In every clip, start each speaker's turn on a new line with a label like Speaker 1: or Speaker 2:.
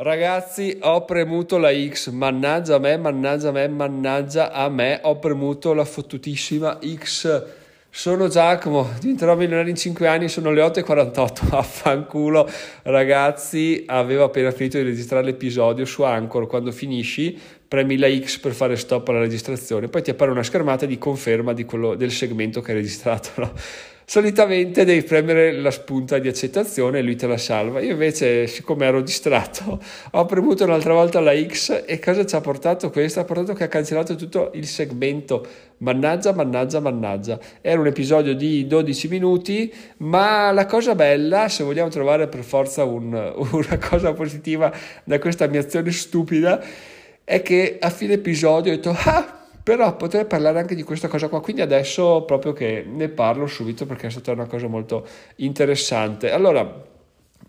Speaker 1: Ragazzi, ho premuto la X, mannaggia a me, mannaggia a me, mannaggia a me, ho premuto la fottutissima X. Sono Giacomo, diventerò milionario in 5 anni, sono le 8.48, affanculo. Ragazzi, avevo appena finito di registrare l'episodio su Anchor, quando finisci premi la X per fare stop alla registrazione, poi ti appare una schermata di conferma di quello, del segmento che hai registrato, no? solitamente devi premere la spunta di accettazione e lui te la salva. Io invece, siccome ero distratto, ho premuto un'altra volta la X e cosa ci ha portato questo? Ha portato che ha cancellato tutto il segmento. Mannaggia, mannaggia, mannaggia. Era un episodio di 12 minuti, ma la cosa bella, se vogliamo trovare per forza un, una cosa positiva da questa mia azione stupida, è che a fine episodio ho detto, ah, però potrei parlare anche di questa cosa qua, quindi adesso proprio che ne parlo subito perché è stata una cosa molto interessante. Allora,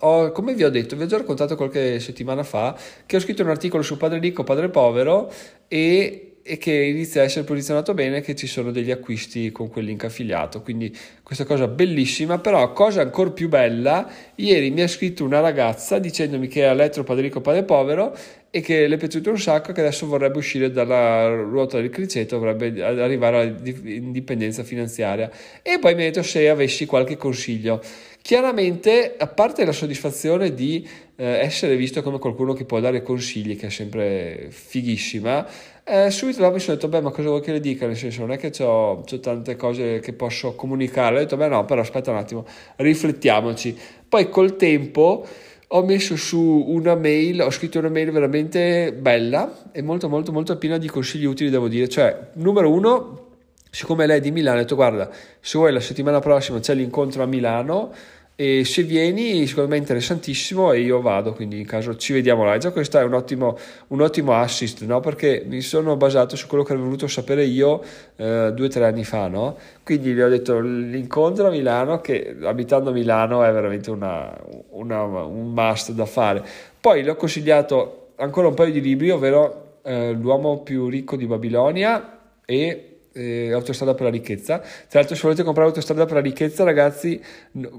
Speaker 1: ho, come vi ho detto, vi ho già raccontato qualche settimana fa che ho scritto un articolo su Padre Ricco, Padre Povero e e che inizia a essere posizionato bene che ci sono degli acquisti con quel link affiliato quindi questa cosa bellissima però cosa ancora più bella ieri mi ha scritto una ragazza dicendomi che ha letto Padre Ricco Padre Povero e che le è piaciuto un sacco che adesso vorrebbe uscire dalla ruota del criceto vorrebbe arrivare all'indipendenza finanziaria. E poi mi ha detto se avessi qualche consiglio Chiaramente, a parte la soddisfazione di eh, essere visto come qualcuno che può dare consigli, che è sempre fighissima, eh, subito dopo mi sono detto, beh, ma cosa vuoi che le dica? Nel senso, non è che ho tante cose che posso comunicare. Ho detto, beh, no, però aspetta un attimo, riflettiamoci. Poi col tempo ho messo su una mail, ho scritto una mail veramente bella e molto, molto, molto piena di consigli utili, devo dire. Cioè, numero uno, siccome lei è di Milano, ho detto, guarda, se vuoi la settimana prossima c'è l'incontro a Milano e se vieni secondo me è interessantissimo e io vado quindi in caso ci vediamo là già questo è un ottimo, un ottimo assist no? perché mi sono basato su quello che avevo voluto sapere io eh, due o tre anni fa no? quindi gli ho detto l'incontro a Milano che abitando a Milano è veramente una, una, un must da fare poi le ho consigliato ancora un paio di libri ovvero eh, L'uomo più ricco di Babilonia e eh, Autostrada per la ricchezza. Tra l'altro, se volete comprare Autostrada per la ricchezza, ragazzi,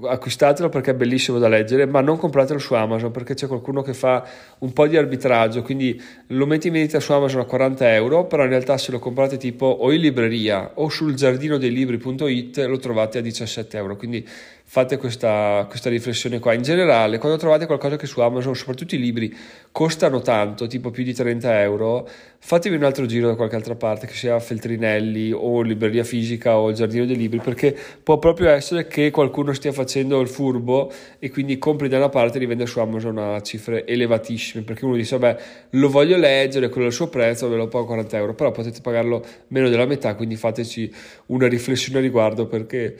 Speaker 1: acquistatelo perché è bellissimo da leggere, ma non compratelo su Amazon perché c'è qualcuno che fa un po' di arbitraggio. Quindi lo metti in vendita su Amazon a 40 euro, però in realtà se lo comprate tipo o in libreria o sul giardino dei libri.it lo trovate a 17 euro. Quindi fate questa, questa, riflessione qua. In generale, quando trovate qualcosa che su Amazon, soprattutto i libri, costano tanto, tipo più di 30 euro, fatevi un altro giro da qualche altra parte, che sia Feltrinelli o libreria fisica o il giardino dei libri, perché può proprio essere che qualcuno stia facendo il furbo e quindi compri da una parte e rivende su Amazon a cifre elevatissime, perché uno dice, vabbè, lo voglio leggere, quello è il suo prezzo, ve lo pago 40 euro, però potete pagarlo meno della metà, quindi fateci una riflessione a riguardo perché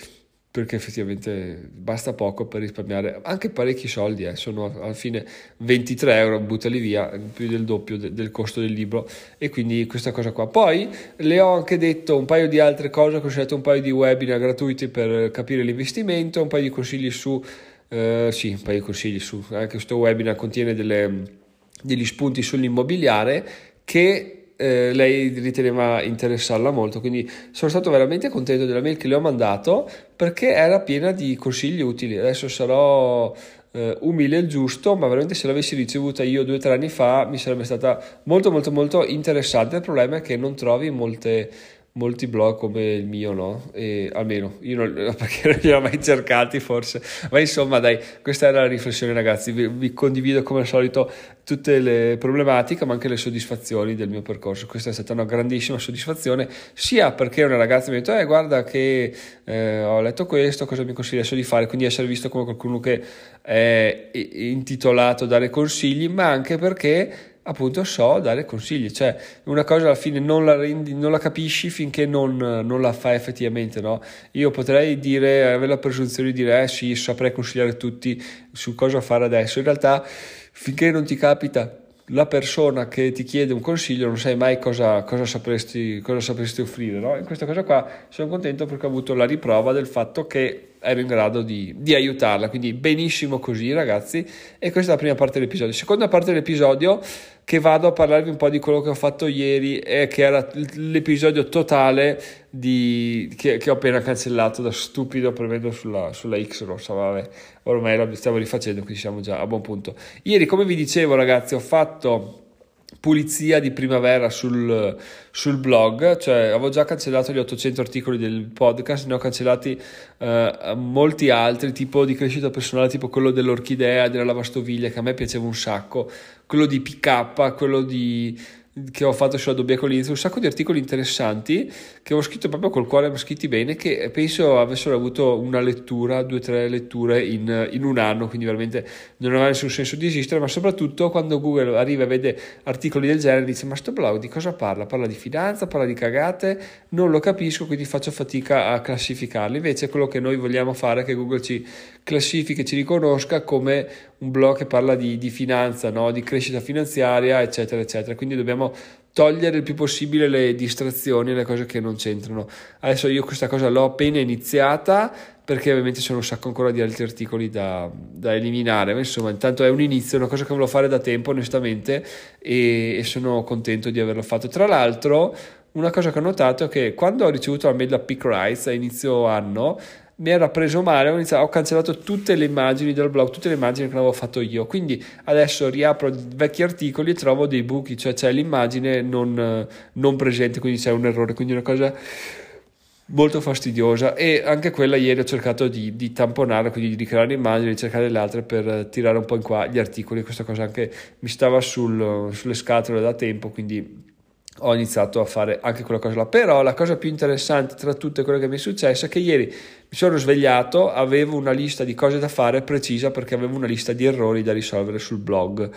Speaker 1: perché effettivamente basta poco per risparmiare anche parecchi soldi, eh. sono alla fine 23 euro, buttali via, più del doppio de- del costo del libro e quindi questa cosa qua. Poi le ho anche detto un paio di altre cose, ho consigliato un paio di webinar gratuiti per capire l'investimento, un paio di consigli su, eh, sì, un paio di consigli su, anche questo webinar contiene delle, degli spunti sull'immobiliare che eh, lei riteneva interessarla molto, quindi sono stato veramente contento della mail che le ho mandato perché era piena di consigli utili. Adesso sarò eh, umile il giusto, ma veramente se l'avessi ricevuta io due o tre anni fa mi sarebbe stata molto molto molto interessante. Il problema è che non trovi molte molti blog come il mio, no? E almeno io non, perché non li ho mai cercati, forse. Ma insomma, dai, questa era la riflessione, ragazzi. Vi, vi, condivido come al solito tutte le problematiche, ma anche le soddisfazioni del mio percorso. Questa è stata una grandissima soddisfazione, sia perché una ragazza mi ha detto, eh, guarda che eh, ho letto questo, cosa mi consigli adesso di fare? Quindi essere visto come qualcuno che è intitolato a dare consigli, ma anche perché appunto so dare consigli, cioè una cosa alla fine non la, rendi, non la capisci finché non, non, la fai effettivamente, no? Io potrei dire, avere la presunzione di dire, eh sì, saprei consigliare tutti su cosa fare adesso, in realtà finché non ti capita la persona che ti chiede un consiglio non sai mai cosa, cosa, sapresti, cosa sapresti offrire, no? In questa cosa qua sono contento perché ho avuto la riprova del fatto che ero in grado di, di, aiutarla. Quindi benissimo così, ragazzi. E questa è la prima parte dell'episodio. Seconda parte dell'episodio, che vado a parlarvi un po' di quello che ho fatto ieri, e che era l'episodio totale di, che, che, ho appena cancellato da stupido premendo sulla, sulla X rossa. Vabbè, ormai la stiamo rifacendo, quindi siamo già a buon punto. Ieri, come vi dicevo, ragazzi, ho fatto pulizia di primavera sul, sul, blog, cioè avevo già cancellato gli 800 articoli del podcast, ne ho cancellati eh, molti altri, tipo di crescita personale, tipo quello dell'orchidea, della lavastoviglie, che a me piaceva un sacco, quello di PK, quello di che ho fatto su Adobe Collins, un sacco di articoli interessanti che ho scritto proprio col cuore, ma scritti bene, che penso avessero avuto una lettura, due o tre letture in, in, un anno, quindi veramente non aveva nessun senso di esistere, ma soprattutto quando Google arriva e vede articoli del genere dice ma sto blog di cosa parla? Parla di finanza, parla di cagate, non lo capisco, quindi faccio fatica a classificarli, invece quello che noi vogliamo fare è che Google ci classifichi, ci riconosca come un blog che parla di, di finanza, no? di crescita finanziaria, eccetera, eccetera. Quindi dobbiamo togliere il più possibile le distrazioni, le cose che non c'entrano. Adesso io questa cosa l'ho appena iniziata perché ovviamente c'è un sacco ancora di altri articoli da, da, eliminare, ma insomma intanto è un inizio, è una cosa che volevo fare da tempo onestamente e, e sono contento di averlo fatto. Tra l'altro una cosa che ho notato è che quando ho ricevuto la mail da Pick Rights a inizio anno mi era preso male, ho, iniziato, ho, cancellato tutte le immagini del blog, tutte le immagini che avevo fatto io, quindi adesso riapro vecchi articoli e trovo dei buchi, cioè c'è l'immagine non, non presente, quindi c'è un errore, quindi una cosa molto fastidiosa. E anche quella ieri ho cercato di, di tamponare, quindi di ricreare immagini, di cercare le altre per tirare un po' in qua gli articoli, questa cosa anche mi stava sul, sulle scatole da tempo, quindi ho iniziato a fare anche quella cosa là. Però la cosa più interessante tra tutte quelle che mi è successo è che ieri mi sono svegliato, avevo una lista di cose da fare precisa perché avevo una lista di errori da risolvere sul blog.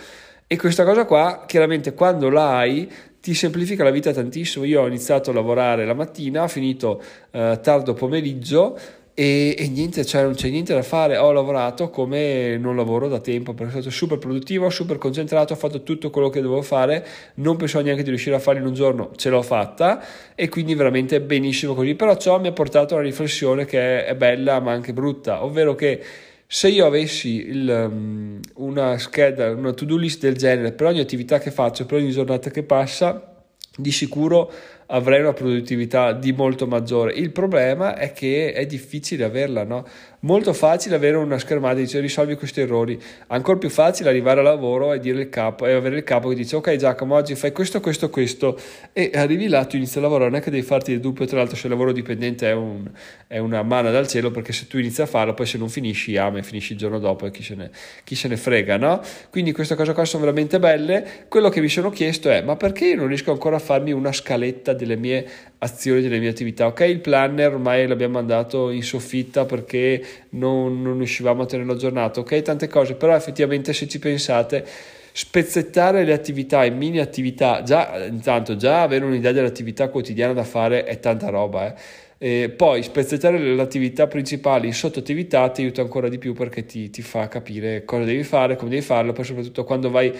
Speaker 1: E questa cosa qua, chiaramente, quando la hai, ti semplifica la vita tantissimo. Io ho iniziato a lavorare la mattina, ho finito eh, tardo pomeriggio e, e, niente, cioè non c'è niente da fare. Ho lavorato come non lavoro da tempo perché sono stato super produttivo, super concentrato, ho fatto tutto quello che dovevo fare. Non pensavo neanche di riuscire a farlo in un giorno, ce l'ho fatta e quindi veramente benissimo così. Però ciò mi ha portato a una riflessione che è bella ma anche brutta, ovvero che se io avessi il, um, una scheda, una to-do list del genere per ogni attività che faccio, per ogni giornata che passa, di sicuro avrei una produttività di molto maggiore. Il problema è che è difficile averla, no? Molto facile avere una schermata e dice risolvi questi errori, ancora più facile arrivare al lavoro e il capo e avere il capo che dice ok Giacomo oggi fai questo, questo, questo. E arrivi là, tu inizi a lavorare, non è che devi farti il dubbio, tra l'altro se il lavoro dipendente è, un, è una manna dal cielo perché se tu inizi a farlo poi se non finisci ama e finisci il giorno dopo e chi se ne, chi se ne frega, no? Quindi queste cose qua sono veramente belle, quello che mi sono chiesto è ma perché io non riesco ancora a farmi una scaletta delle mie azioni delle mie attività. Ok, il planner ormai l'abbiamo mandato in soffitta perché non, non riuscivamo a tenerlo aggiornato. Ok, tante cose, però effettivamente se ci pensate spezzettare le attività in mini attività, già intanto già avere un'idea dell'attività quotidiana da fare è tanta roba, eh. E poi spezzettare le attività principali in sottoattività ti aiuta ancora di più perché ti, ti fa capire cosa devi fare, come devi farlo, poi soprattutto quando vai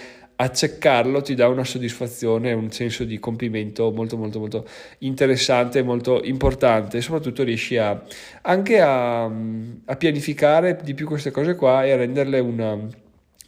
Speaker 1: acceccarlo ti dà una soddisfazione, un senso di compimento molto molto molto interessante, molto importante e soprattutto riesci a, anche a, a pianificare di più queste cose qua e a renderle una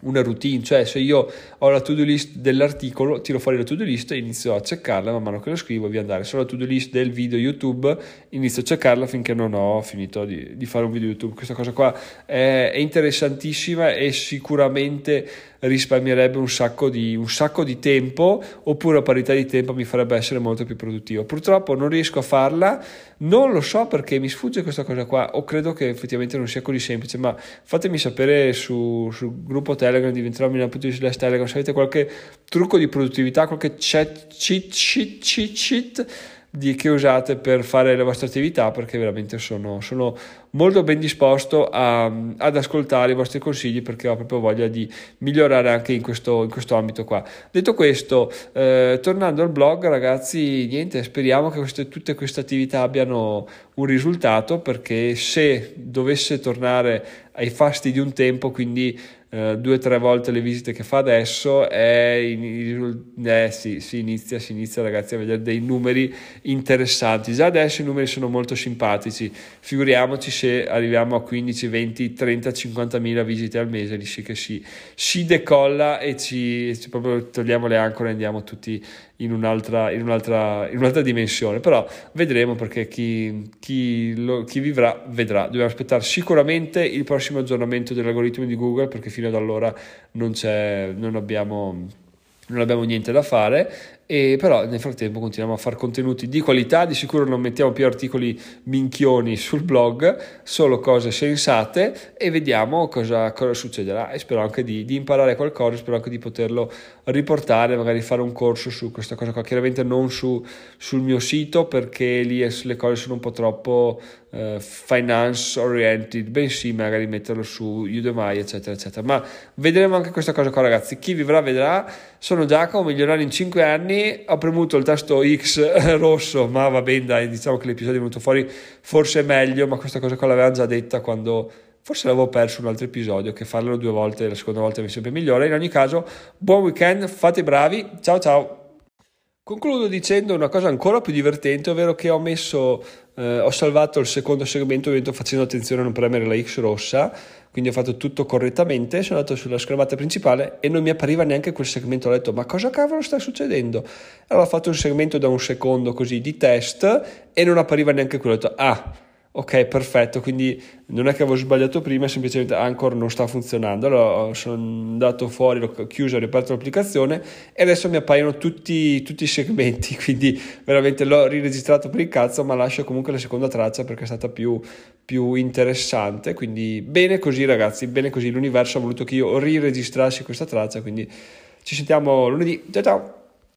Speaker 1: una routine, cioè se io ho la to-do list dell'articolo, tiro fuori la to-do list e inizio a checkarla man mano che lo scrivo via andare. Se ho la to-do list del video YouTube, inizio a checkarla finché non ho finito di, di fare un video YouTube. Questa cosa qua è, è interessantissima e sicuramente risparmierebbe un sacco, di, un sacco di tempo oppure a parità di tempo mi farebbe essere molto più produttivo. Purtroppo non riesco a farla, non lo so perché mi sfugge questa cosa qua o credo che effettivamente non sia così semplice, ma fatemi sapere su, sul gruppo Telegram diventerò slash Telegram se avete qualche trucco di produttività, qualche chat, cheat, cheat, cheat, cheat di, che usate per fare le vostre attività perché veramente sono, sono molto ben disposto a, ad ascoltare i vostri consigli perché ho proprio voglia di migliorare anche in questo, in questo ambito qua. Detto questo, eh, tornando al blog ragazzi, niente, speriamo che queste, tutte queste attività abbiano un risultato perché se dovesse tornare ai fasti di un tempo, quindi eh, due o tre volte le visite che fa adesso, è eh, sì, si, inizia, si inizia ragazzi a vedere dei numeri interessanti. Già adesso i numeri sono molto simpatici, figuriamoci se se arriviamo a 15, 20, 30, 50 mila visite al mese, lì sì che si, si decolla e ci, ci togliamo le ancore e andiamo tutti in un'altra, in un'altra, in un'altra dimensione. Però vedremo perché chi, chi, lo, chi vivrà vedrà. Dobbiamo aspettare sicuramente il prossimo aggiornamento dell'algoritmo di Google perché fino ad allora non, c'è, non abbiamo non abbiamo niente da fare e però nel frattempo continuiamo a fare contenuti di qualità, di sicuro non mettiamo più articoli minchioni sul blog, solo cose sensate e vediamo cosa, cosa succederà. E spero anche di, di, imparare qualcosa, spero anche di poterlo riportare, magari fare un corso su questa cosa qua, chiaramente non su, sul mio sito perché lì le cose sono un po' troppo uh, finance oriented, bensì magari metterlo su Udemy eccetera eccetera, ma vedremo anche questa cosa qua ragazzi, chi vivrà vedrà, sono Giacomo, migliorare in 5 anni anni, ho premuto il tasto X rosso, ma va bene, dai, diciamo che l'episodio è venuto fuori forse meglio, ma questa cosa qua l'avevamo già detta quando forse l'avevo perso un altro episodio, che farlo due volte, la seconda volta mi sembra migliore. In ogni caso, buon weekend, fate bravi, ciao ciao! Concludo dicendo una cosa ancora più divertente, ovvero che ho messo, eh, ho salvato il secondo segmento facendo attenzione a non premere la X rossa, quindi ho fatto tutto correttamente, sono andato sulla schermata principale e non mi appariva neanche quel segmento, ho detto ma cosa cavolo sta succedendo? Allora ho fatto un segmento da un secondo così di test e non appariva neanche quello, ho detto ah ok perfetto. Quindi non è che avevo sbagliato prima semplicemente Anchor non sta funzionando. Allora sono andato fuori l'ho chiuso ho riaperto l'applicazione e adesso mi appaiono tutti, tutti, i segmenti. Quindi veramente l'ho riregistrato per il cazzo ma lascio comunque la seconda traccia perché è stata più, più interessante. Quindi bene così ragazzi bene così. L'universo ha voluto che io riregistrassi questa traccia. Quindi ci sentiamo lunedì. Ciao ciao